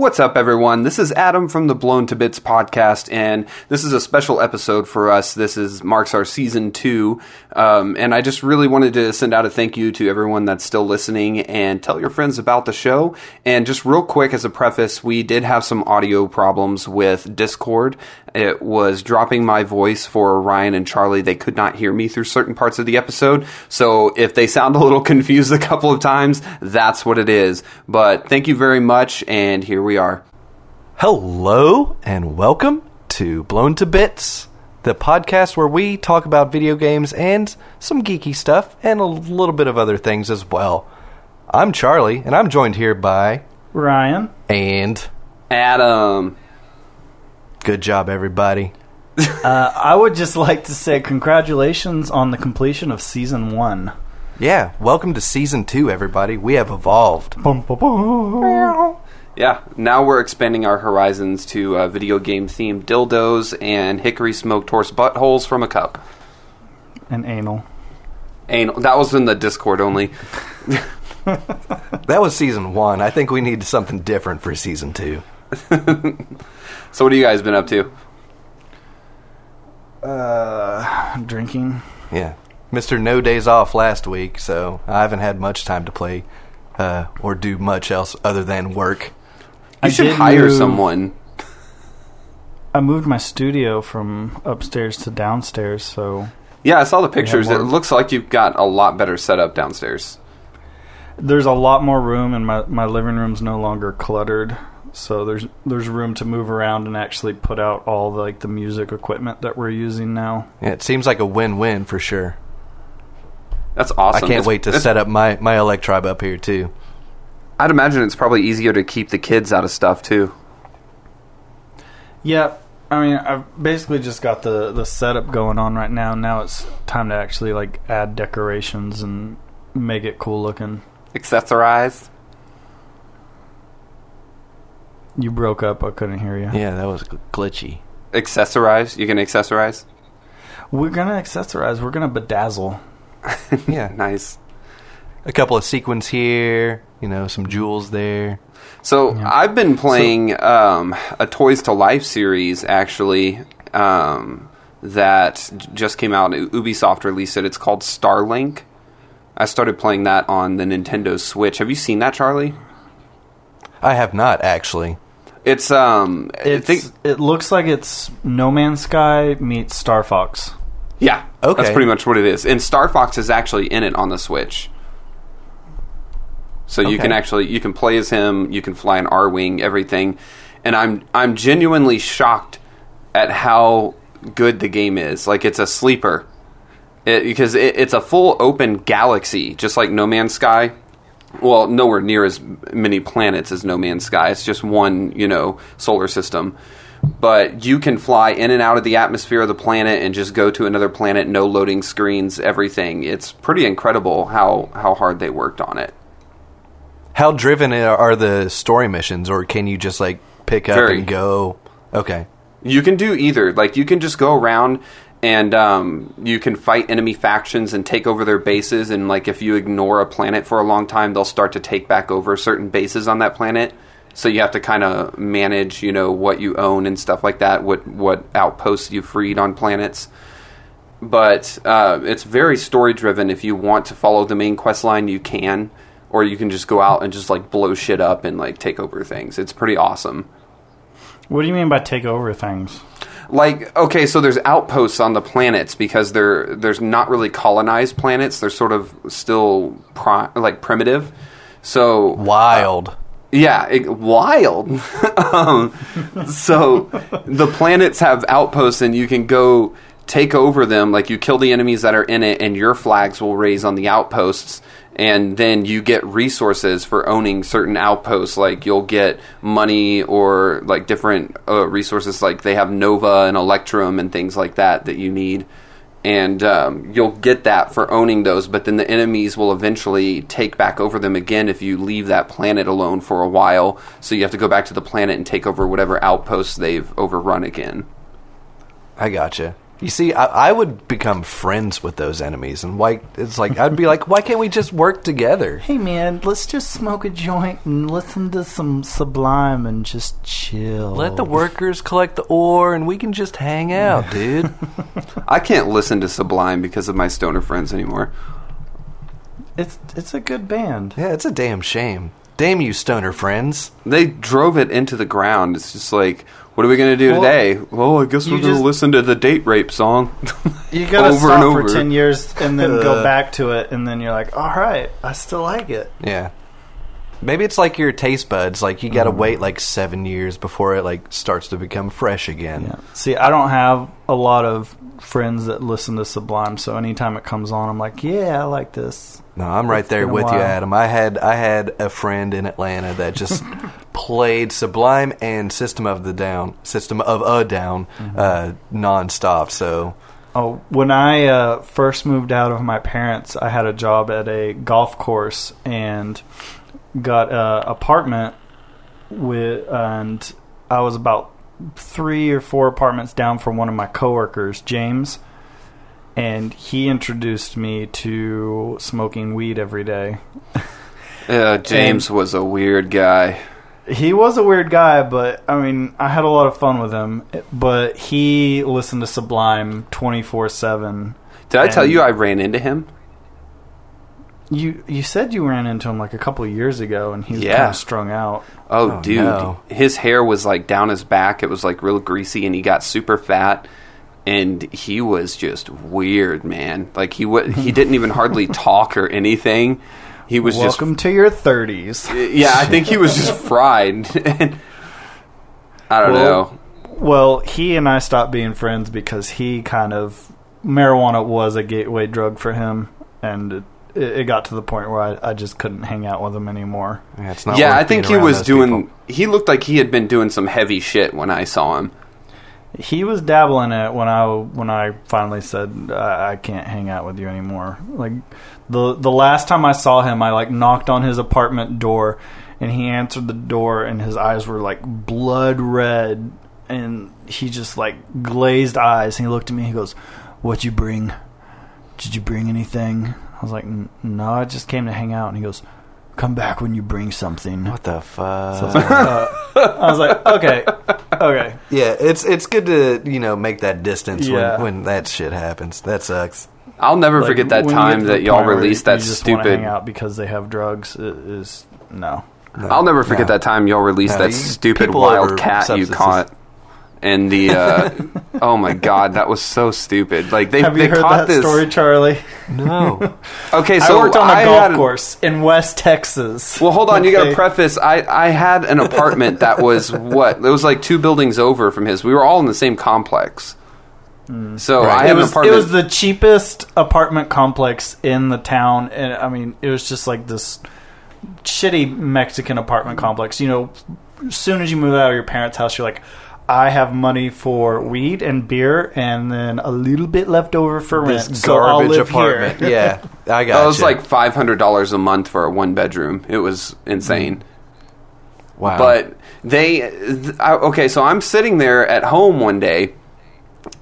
What's up, everyone? This is Adam from the Blown to Bits podcast, and this is a special episode for us. This is marks our season two, um, and I just really wanted to send out a thank you to everyone that's still listening and tell your friends about the show. And just real quick, as a preface, we did have some audio problems with Discord. It was dropping my voice for Ryan and Charlie. They could not hear me through certain parts of the episode, so if they sound a little confused a couple of times, that's what it is. But thank you very much, and here we are. Hello and welcome to Blown to Bits, the podcast where we talk about video games and some geeky stuff and a little bit of other things as well. I'm Charlie and I'm joined here by Ryan. and Adam. good job everybody. Uh, I would just like to say congratulations on the completion of season one. Yeah, welcome to season 2 everybody. We have evolved. Bum, bum, bum. Yeah, now we're expanding our horizons to uh, video game themed dildos and hickory smoked horse buttholes from a cup. And anal. Anal. That was in the Discord only. That was season 1. I think we need something different for season 2. So, what have you guys been up to? Uh, drinking. Yeah. Mr. No Days Off last week, so I haven't had much time to play uh, or do much else other than work. You I should hire move- someone. I moved my studio from upstairs to downstairs, so Yeah, I saw the pictures. It looks like you've got a lot better setup downstairs. there's a lot more room, and my my living room's no longer cluttered. So there's there's room to move around and actually put out all the, like the music equipment that we're using now. Yeah, it seems like a win-win for sure. That's awesome. I can't It's- wait to set up my my Electribe up here too. I'd imagine it's probably easier to keep the kids out of stuff too. Yeah, I mean, I've basically just got the the setup going on right now. Now it's time to actually like add decorations and make it cool looking. Accessorize. You broke up. I couldn't hear you. Yeah, that was gl- glitchy. Accessorize. You can accessorize. We're gonna accessorize. We're gonna bedazzle. Yeah, Nice. a couple of sequins here, you know, some jewels there. So Yeah. I've been playing um, a Toys to Life series actually um, that just came out. Ubisoft released it. It's called Starlink. I started playing that on the Nintendo Switch. Have you seen that, Charlie? I have not actually. It's um, It's, think it looks like it's No Man's Sky meets Star Fox. yeah, Okay. that's pretty much what it is. And Star Fox is actually in it on the Switch. So you can actually you can play as him, you can fly an R wing, everything, and I'm I'm genuinely shocked at how good the game is. Like it's a sleeper, it, because it, it's a full open galaxy, just like No Man's Sky. Well, nowhere near as many planets as No Man's Sky. It's just one, you know, solar system. But you can fly in and out of the atmosphere of the planet and just go to another planet, no loading screens, everything. It's pretty incredible how how hard they worked on it. How driven are the story missions, or can you just like pick up Very. and go? Okay, You can do either. Like you can just go around and um, you can fight enemy factions and take over their bases. And like if you ignore a planet for a long time, they'll start to take back over certain bases on that planet. So you have to kind of manage, you know, what you own and stuff like that. What what outposts you freed on planets. But uh, it's very story driven. If you want to follow the main quest line, you can, or you can just go out and just like blow shit up and like take over things. It's pretty awesome. What do you mean by take over things? like okay so there's outposts on the planets because they're there's not really colonized planets they're sort of still pri- like primitive so wild. yeah it, wild um, so the planets have outposts and you can go take over them like you kill the enemies that are in it and your flags will raise on the outposts and then you get resources for owning certain outposts like you'll get money or like different uh, resources like they have nova and electrum and things like that that you need. And um, you'll get that for owning those but then the enemies will eventually take back over them again if you leave that planet alone for a while. So you have to go back to the planet and take over whatever outposts they've overrun again. I gotcha. You see, I, I would become friends with those enemies, and why? It's like I'd be like, why can't we just work together? Hey man, let's just smoke a joint and listen to some Sublime and just chill. Let the workers collect the ore, and we can just hang out, dude. I can't listen to Sublime because of my stoner friends anymore. It's it's a good band. yeah, it's a damn shame. Damn you, stoner friends. They drove it into the ground. It's just like, what are we going to do Well, today? Well, I guess we're going to just- listen to the date rape song. You gotta Over stop and for ten years and then go Uh. back to it, and then you're like, all right, I still like it. Yeah. Maybe it's like your taste buds. Like you got to wait like seven years before it like starts to become fresh again. Yeah. See, I don't have a lot of friends that listen to Sublime, so anytime it comes on, I'm like, yeah, I like this. No, I'm right there with you. Adam. I had I had a friend in Atlanta that just played Sublime and System of the Down, System of a Down, Mm-hmm. uh, nonstop. So Oh, when I uh, first moved out of my parents, I had a job at a golf course and got a apartment with, and I was about three or four apartments down from one of my coworkers, James, and he introduced me to smoking weed every day. uh, James was a weird guy. He was a weird guy, but I mean, I had a lot of fun with him. But he listened to Sublime twenty four seven. Did I tell you I ran into him? You you said you ran into him like a couple of years ago, and he was Yeah. kind of strung out. Oh, Oh, dude, no. his hair was like down his back. It was like real greasy, and he got super fat. And he was just weird, man. Like he would, he didn't even hardly talk or anything. He was just Welcome to your thirties. yeah. I think he was just fried. And I don't Well, know. Well, he and I stopped being friends because he kind of marijuana was a gateway drug for him, and it, it got to the point where I, I just couldn't hang out with him anymore. yeah, it's not. Yeah, I think he was doing. people. He looked like he had been doing some heavy shit when I saw him. He was dabbling it when I when I finally said I, I can't hang out with you anymore. Like the the last time I saw him, I like knocked on his apartment door, and he answered the door, and his eyes were like blood red, and he just like glazed eyes. And he looked at me. He goes, "What you bring? Did you bring anything?" I was like, "N- "No, I just came to hang out." And he goes, "Come back when you bring something." What the fuck? So I was like, uh, I was like, "Okay, okay." yeah, it's it's good to you know make that distance Yeah. when when that shit happens. That sucks. I'll never Like, forget that when you get time to that y'all point where released you that just wanna stupid. hang out because they have drugs i- is no. No, I'll never forget no. that time y'all released No, that you- stupid people wild over cat you substances. caught. And the uh, oh my god, that was so stupid. Like they Have they heard caught that this. story, Charlie? No. Okay, so I worked on a I golf had- course in West Texas. Well, hold on. You got to preface. I I had an apartment that was what it was like two buildings over from his. We were all in the same complex. So Right. I It had an was, it was the cheapest apartment complex in the town, and I mean, it was just like this shitty Mexican apartment complex. You know, as soon as you move out of your parents' house, you're like, I have money for weed and beer, and then a little bit left over for rent. this so I'll garbage live apartment. Here. Yeah, I got. It was like five hundred dollars a month for a one bedroom. It was insane. wow. But they th- I, okay. So I'm sitting there at home one day,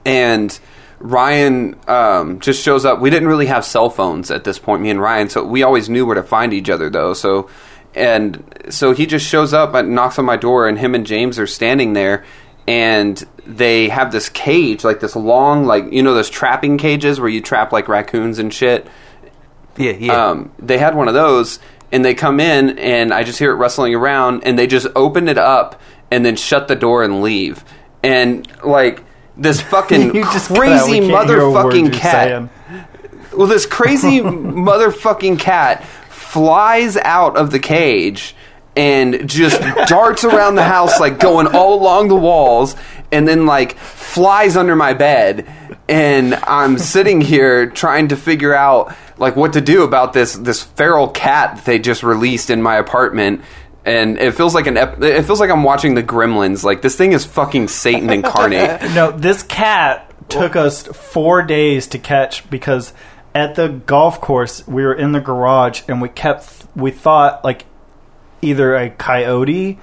and Ryan um, just shows up. We didn't really have cell phones at this point, me and Ryan, so we always knew where to find each other, though. So and so he just shows up and knocks on my door, and him and James are standing there. And they have this cage, like this long, like you know, those trapping cages where you trap like raccoons and shit. yeah, yeah. Um, they had one of those, and they come in, and I just hear it rustling around, and they just open it up and then shut the door and leave. And like this fucking crazy We can't hear a word motherfucking cat. Well, this crazy motherfucking cat flies out of the cage and just darts around the house, like going all along the walls, and then like flies under my bed. And I'm sitting here trying to figure out like what to do about this this feral cat that they just released in my apartment. And it feels like an ep- it feels like I'm watching the Gremlins. Like this thing is fucking Satan incarnate. No, this cat took us four days to catch because at the golf course we were in the garage and we kept we thought like either a coyote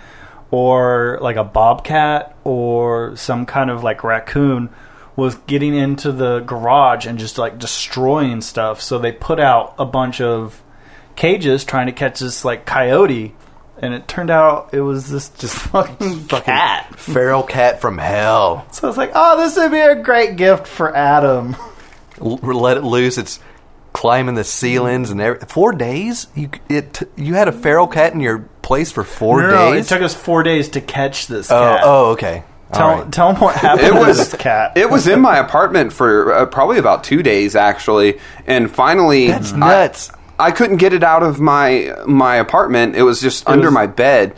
or like a bobcat or some kind of like raccoon was getting into the garage and just like destroying stuff. So they put out a bunch of cages trying to catch this like coyote, and it turned out it was this just fucking, cat. Feral cat from hell. So I was like, oh, this would be a great gift for Adam. L- let it loose. It's climbing the ceilings and every, four days. You it you had a feral cat in your place for four No, no, days. it took us four days to catch this oh, cat. oh, okay. Tell, right. tell him what happened It to was this cat. It was in my apartment for uh, probably about two days actually, and finally, That's I- nuts. I, couldn't get it out of my my apartment. It was just under was- my bed,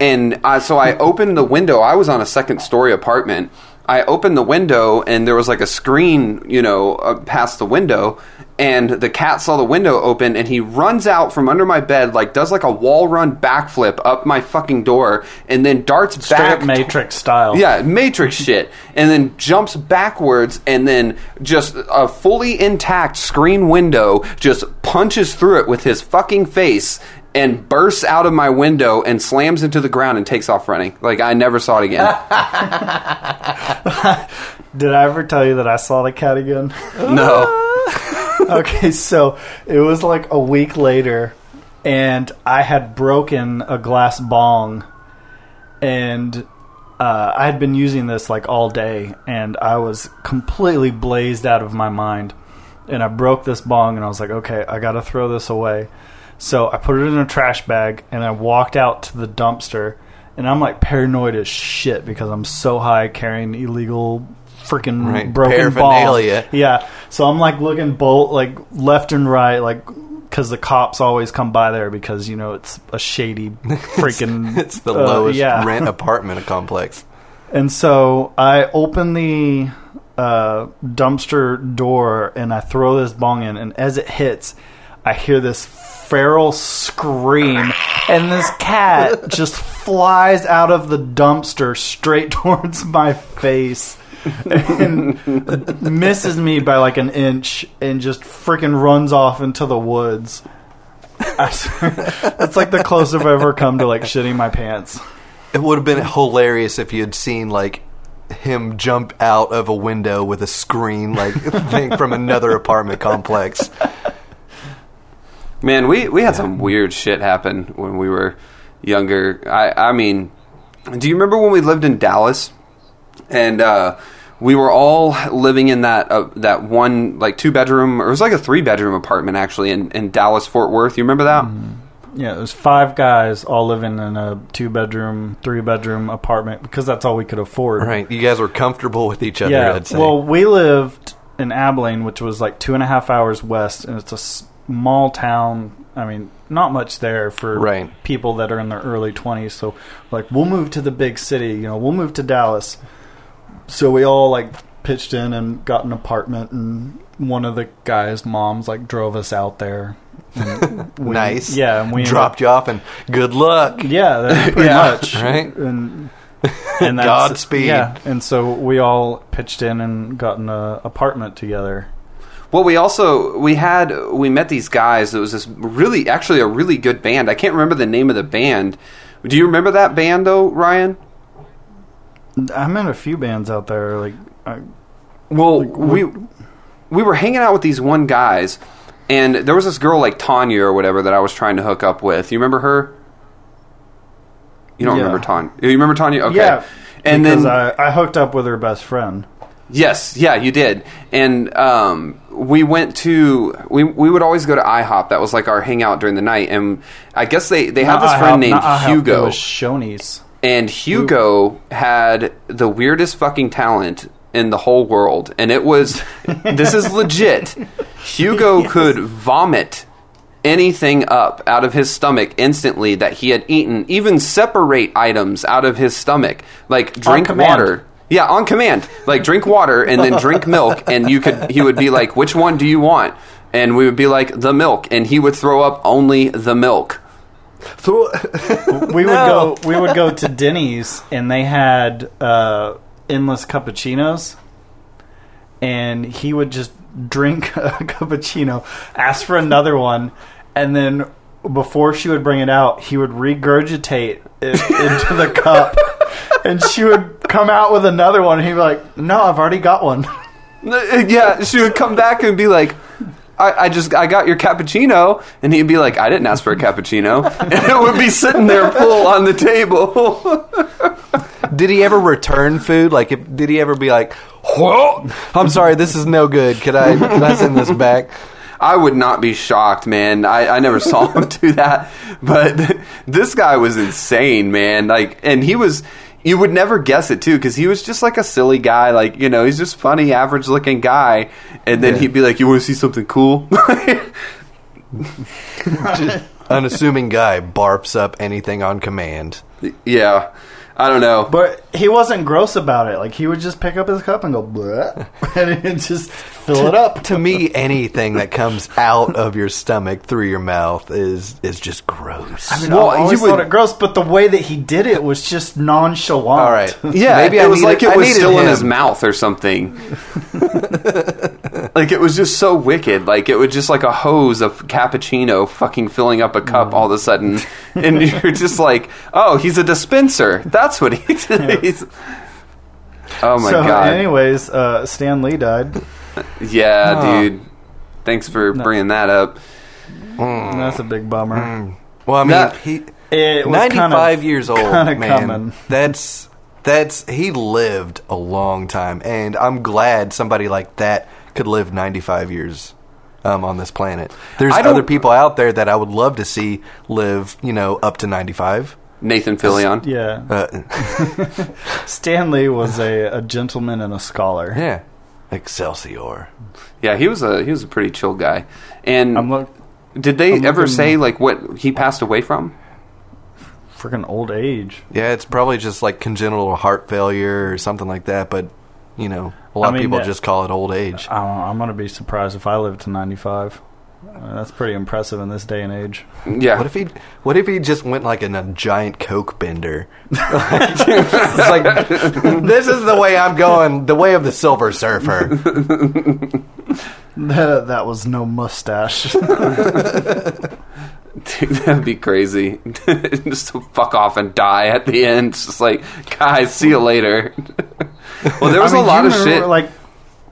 and I, so I opened the window. I was on a second story apartment. I opened the window, and there was like a screen, you know, uh, past the window. And the cat saw the window open, and he runs out from under my bed, like does like a wall run backflip up my fucking door, and then darts Straight back up Matrix style. yeah, Matrix shit. And then jumps backwards and then just a fully intact screen window just punches through it with his fucking face and bursts out of my window and slams into the ground and takes off running. Like I never saw it again. Did I ever tell you that I saw the cat again? no. okay, so it was like a week later, and I had broken a glass bong, and uh, I had been using this like all day, and I was completely blazed out of my mind. And I broke this bong, and I was like, okay, I gotta throw this away. So I put it in a trash bag, and I walked out to the dumpster, and I'm like paranoid as shit because I'm so high carrying illegal freaking Right, broken bong. paraphernalia. Yeah. So I'm like looking bolt like left and right, like because the cops always come by there because you know it's a shady freaking. It's the uh, lowest yeah. rent apartment complex. And so I open the uh, dumpster door and I throw this bong in, and as it hits, I hear this feral scream, and this cat just flies out of the dumpster straight towards my face. and misses me by like an inch and just freaking runs off into the woods. I that's like the closest I've ever come to like shitting my pants. It would have been hilarious if you had seen like him jump out of a window with a screen like thing from another apartment complex. Man, we, we had some weird shit happen when we were younger. I, I mean, do you remember when we lived in Dallas and uh, we were all living in that uh, that one like two bedroom or it was like a three bedroom apartment actually in, in Dallas Fort Worth. You remember that? Yeah, it was five guys all living in a two bedroom, three bedroom apartment because that's all we could afford. Right, you guys were comfortable with each other. Yeah. I'd say. Well, we lived in Abilene, which was like two and a half hours west, and it's a small town. I mean, not much there for Right. people that are in their early 20s. So, like, we'll move to the big city. You know, we'll move to Dallas. So we all like pitched in and got an apartment, and one of the guys' moms like drove us out there. We- nice. Yeah, and we ended dropped you off and good luck. yeah, that's pretty Yeah. much. Right. And, and that's, Godspeed. Yeah, and so we all pitched in and got an uh, apartment together. Well, we also we had we met these guys. It was this really actually a really good band. I can't remember the name of the band. Do you remember that band though, Ryan? I'm in a few bands out there. Like, I, Well, we we were hanging out with these one guys, and there was this girl like Tanya or whatever that I was trying to hook up with. You remember her? You don't Yeah. remember Tanya? You remember Tanya? Okay. Yeah, and then I, I hooked up with her best friend. Yes, yeah, you did. And um, we went to we we would always go to IHOP. That was like our hangout during the night. And I guess they they had this IHOP, friend named not IHOP, It Hugo. Shoney's. And Hugo had the weirdest fucking talent in the whole world. And it was this is legit. Hugo could vomit anything up out of his stomach instantly that he had eaten, even separate items out of his stomach, like drink water. Yeah, on command. Like drink water and then drink milk and you could he would be like, "Which one do you want?" And we would be like, "The milk." And he would throw up only the milk. Throw- We would No. go. We would go to Denny's, and they had uh, endless cappuccinos, and he would just drink a cappuccino, ask for another one, and then before she would bring it out, he would regurgitate it into the cup, and she would come out with another one, and he'd be like, "No, I've already got one." yeah, she would come back and be like, I, I just I got your cappuccino, and he'd be like, I didn't ask for a cappuccino, and it would be sitting there full on the table. Did he ever return food? Like, if, did he ever be like, "Whoa, I'm sorry, this is no good. Could I could I send this back?" I would not be shocked, man. I, I never saw him do that, but this guy was insane, man. Like, and he was. You would never guess it too, because he was just like a silly guy. Like, you know, he's just funny, average looking guy. And then Yeah. he'd be like, "You want to see something cool?" Unassuming guy barfs up anything on command. yeah, I don't know. But he wasn't gross about it. Like he would just pick up his cup and go, Bleh, and he'd just fill it up. To me, anything that comes out of your stomach through your mouth is is just gross. I mean, Well, I always you would- thought it gross, but the way that he did it was just nonchalant. All right. Yeah, Maybe it I was needed- like it I was needed still in him. his mouth or something. like it was just so wicked. Like it was just like a hose of cappuccino fucking filling up a cup all of a sudden, and you're just like, oh, he's a dispenser. That's what he he's. Oh my so, god! anyways, uh, Stan Lee died. Yeah, Oh. dude. Thanks for bringing that up. That's a big bummer. Well, I mean, That- he It was 95 kind of, years old, kind of man. coming. That's that's he lived a long time, and I'm glad somebody like that could live 95 years um, on this planet. There's other people out there that I would love to see live, you know, up to 95. Nathan Fillion. Yeah, Uh, Stan Lee was a, a gentleman and a scholar. yeah, Excelsior. Yeah, he was a he was a pretty chill guy. And I'm look did they I'm ever looking- say like what he passed away from? freaking old age. Yeah, it's probably just like congenital heart failure or something like that. But you know, a lot I of people yeah. just call it old age. I don't know, I'm gonna be surprised if I live to 95. Uh, that's pretty impressive in this day and age. Yeah. What if he? What if he just went like in a giant coke bender? it's like this is the way I'm going, the way of the Silver Surfer. that, that was no mustache. Dude, that'd be crazy. just to fuck off and die at the end. It's just like, guys, see you later. well, there was I mean, a lot of shit. Like,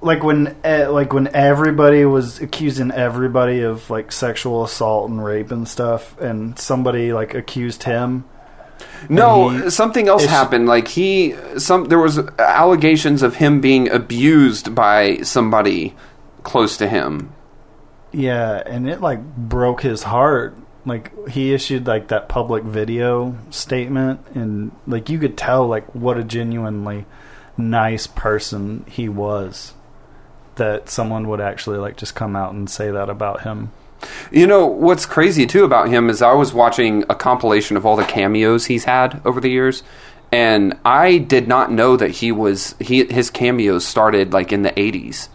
like when, uh, like when everybody was accusing everybody of like sexual assault and rape and stuff, and somebody like accused him. no, he- something else happened. Like he, some there was allegations of him being abused by somebody close to him. Yeah, and it like broke his heart. Like he issued like that public video statement, and like you could tell like what a genuinely nice person he was. That someone would actually like just come out and say that about him. You know what's crazy too about him is I was watching a compilation of all the cameos he's had over the years, and I did not know that he was he his cameos started like in the eighties.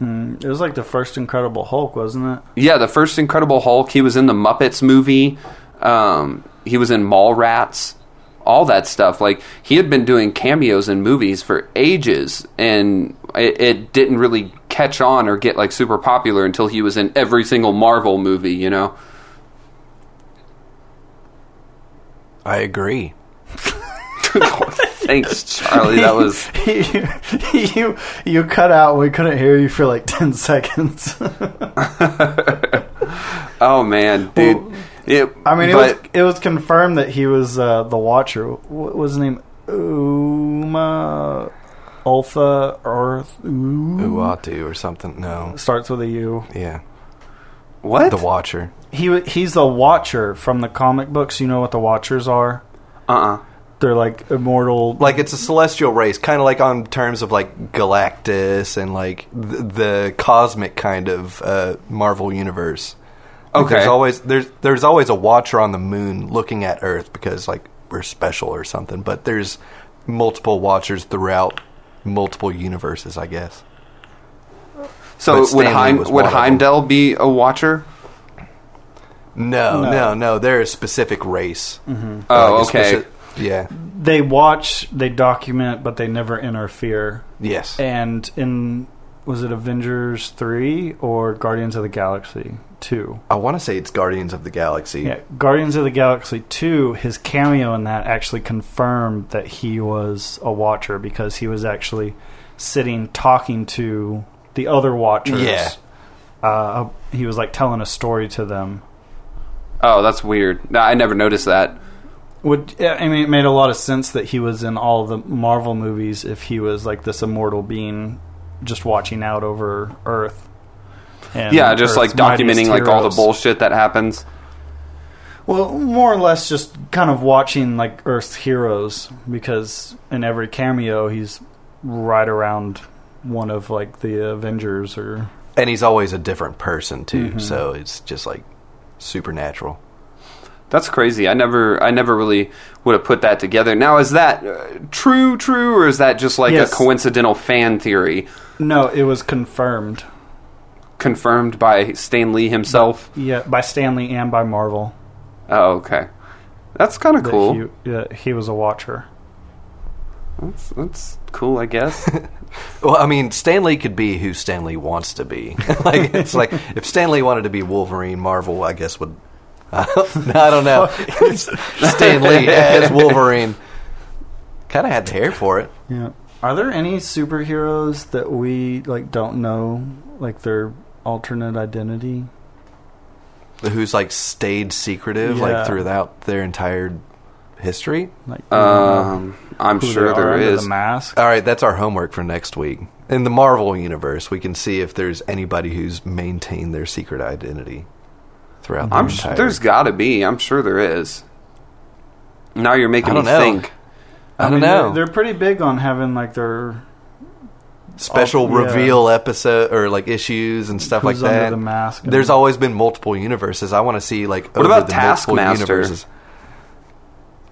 It was like the first Incredible Hulk, wasn't it? Yeah, the first Incredible Hulk. He was in the Muppets movie. Um, he was in Mallrats. All that stuff. Like he had been doing cameos in movies for ages, and it, it didn't really catch on or get like super popular until he was in every single Marvel movie. You know. I agree. Thanks, Charlie. That was you you cut out. We couldn't hear you for like ten seconds. oh man, dude. It, I mean, it was it was confirmed that he was uh, the Watcher. What was his name? Uma Alpha Earth. Ooh. Uatu or something. No. Starts with a U. Yeah. what? The Watcher. He he's the Watcher from the comic books. You know what the Watchers are? Uh uh They're like immortal. Like it's a celestial race, kind of like on terms of like Galactus and like the, the cosmic kind of uh, Marvel universe. Like, Okay. There's always there's there's always a watcher on the moon looking at Earth because like we're special or something. But there's multiple watchers throughout multiple universes, I guess. So would Stan Lee Heim, would one. Heimdall be a watcher? No, No. no, no. They're a specific race. Mm-hmm. Oh, Like okay. speci- yeah. they watch, they document, but they never interfere. Yes. And in was it Avengers three or Guardians of the Galaxy two? I want to say it's Guardians of the Galaxy. Yeah, Guardians of the Galaxy 2, his cameo in that actually confirmed that he was a watcher because he was actually sitting talking to the other watchers. Yeah. Uh, he was like telling a story to them. Oh, that's weird. No, I never noticed that. Would I mean it made a lot of sense that he was in all the Marvel movies if he was like this immortal being just watching out over Earth. and Yeah, just like Earth's mightiest documenting like all the bullshit that happens. Well, more or less just kind of watching like Earth's heroes because in every cameo he's right around one of like the Avengers or And he's always a different person too, Mm-hmm. so it's just like supernatural. That's crazy. I never, I never really would have put that together. Now, is that uh, true, true, or is that just like Yes. a coincidental fan theory no, it was confirmed. confirmed by Stan Lee himself? Yeah, by Stan Lee and by Marvel. Oh, okay. That's kind of that cool. He, yeah, he was a watcher. That's, that's cool, I guess. Well, I mean, Stan Lee could be who Stan Lee wants to be. like it's like if Stan Lee wanted to be Wolverine, Marvel, I guess would. I don't, I don't know. Stan Lee as Wolverine kind of had the hair for it. Yeah. Are there any superheroes that we like don't know like their alternate identity? Who's like stayed secretive Yeah. like throughout their entire history. Like we don't know um, I'm sure there is. are there under is. The mask. All right, that's our homework for next week. In the Marvel universe, we can see if there's anybody who's maintained their secret identity throughout the I'm entire. sure there's got to be. I'm sure there is. Now you're making me know. think. I don't mean, know. They're, they're pretty big on having like their special Oh, yeah. reveal episode or like issues and stuff who's like under that. the mask. and- There's always been multiple universes. I want to see like What over about the Taskmaster? universes.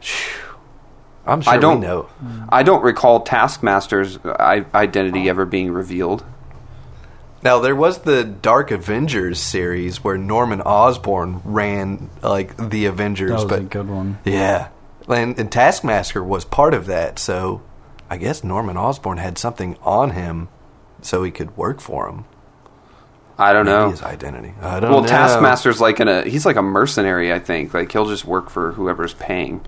Phew. I'm sure I don't we know. Mm. I don't recall Taskmaster's identity ever being revealed. Now there was the Dark Avengers series where Norman Osborn ran like the Avengers, that was but a good one. yeah, and, and Taskmaster was part of that. So I guess Norman Osborn had something on him, so he could work for him. I don't Maybe know. his identity. I don't Well, know. Taskmaster's like in a he's like a mercenary. I think like he'll just work for whoever's paying.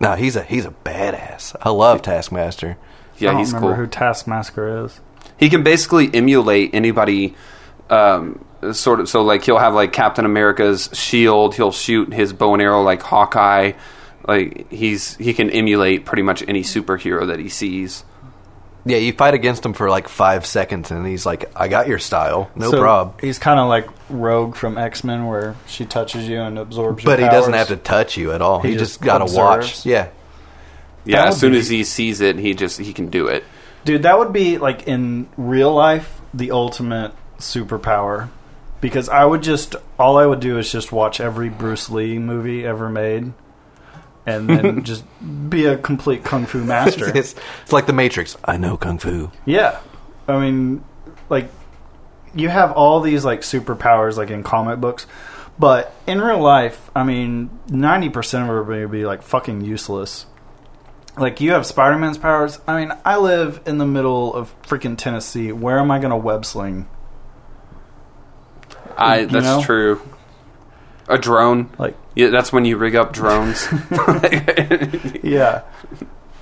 No, he's a he's a badass. I love Taskmaster. Yeah, I don't he's remember cool. who Taskmaster is. he can basically emulate anybody um, sort of so like he'll have like captain america's shield he'll shoot his bow and arrow like hawkeye like he's he can emulate pretty much any superhero that he sees Yeah, you fight against him for like five seconds, and he's like, "I got your style, no So prob." He's kind of like Rogue from X Men, where she touches you and absorbs. your But he doesn't have to touch you at all. He He, just just, got to watch. Yeah, yeah That as soon be- as he sees it he just he can do it Dude, that would be like in real life the ultimate superpower. Because I would just all I would do is just watch every Bruce Lee movie ever made, and then just be a complete kung fu master. it's, it's like the Matrix. I know kung fu. yeah, I mean, like you have all these like superpowers like in comic books, but in real life, I mean, ninety percent of everybody would be like fucking useless. Like you have Spider Man's powers. I mean, I live in the middle of freaking Tennessee. Where am I going to web sling? I that's know? true a drone Like, yeah that's when you rig up drones yeah.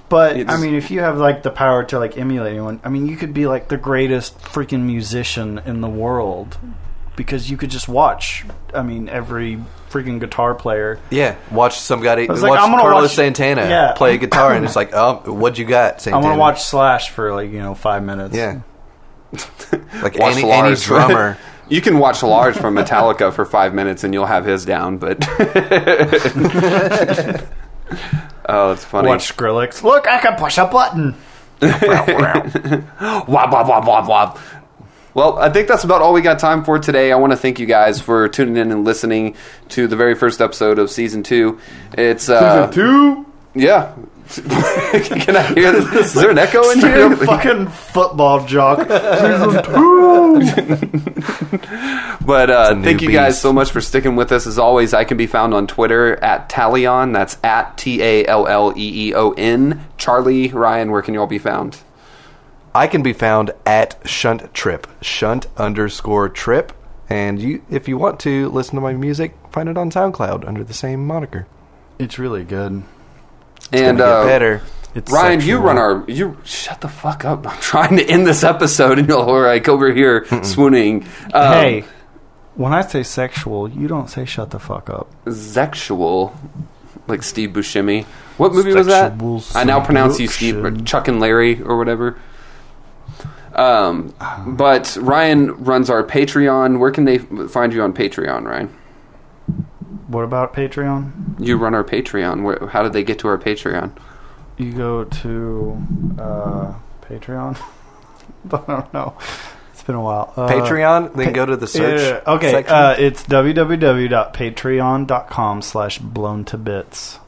But It's- I mean, if you have like the power to like emulate anyone, I mean, you could be like the greatest freaking musician in the world because you could just watch. I mean, every freaking guitar player. Yeah, watch some guy. was Watch like, I'm gonna Carlos watch- Santana Yeah. play a guitar, and it's like, oh, what you got, Santana? I Santana? want to watch Slash for like you know five minutes. Yeah, like any, any drummer. You can watch Lars from Metallica for five minutes and you'll have his down, but oh, it's funny. Watch Skrillex. Look, I can push a button. Wop, wop, wop, wop, wop. Well, I think that's about all we got time for today. I want to thank you guys for tuning in and listening to the very first episode of season two. It's uh, two. yeah. Can I hear this? Is there an echo in You're a here? fucking football jock. But uh, a new thank you guys beast. so much for sticking with us. As always, I can be found on Twitter at Talleeon. That's at T A L L E E O N. Charlie, Ryan, where can you all be found? I can be found at Shunt Trip, Shunt underscore Trip. And you, if you want to listen to my music, find it on SoundCloud under the same moniker. It's really good. And uh, better. It's Ryan, you run our. You shut the fuck up. I'm trying to end this episode, and you're like over here swooning. Um, hey, when I say sexual, you don't say shut the fuck up. sexual, like Steve Buscemi. What movie was that? Sexual I now pronounce you Steve seduction. Chuck and Larry or whatever. Um, but Ryan runs our Patreon. Where can they find you on Patreon, Ryan? What about Patreon? You run our Patreon. Where, how did they get to our Patreon? You go to uh, Patreon. I don't know. It's been a while. Uh, Patreon, then pa- go to the search. Yeah, okay, section. uh, it's www.patreon.com slash blown to bits.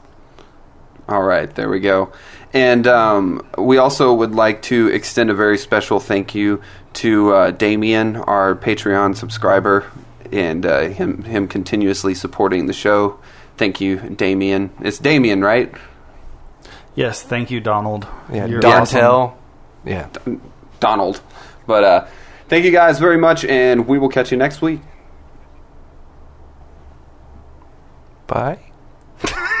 All right, there we go. And um, we also would like to extend a very special thank you to uh, Damien, our Patreon subscriber, and uh, him him continuously supporting the show. Thank you, Damien. It's Damien, right? Yes, thank you, Donald. yeah, You're Dontel. Yeah. Donald. But uh, thank you guys very much, and we will catch you next week. Bye.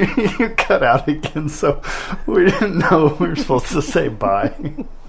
you cut out again, so we didn't know we were supposed to say bye.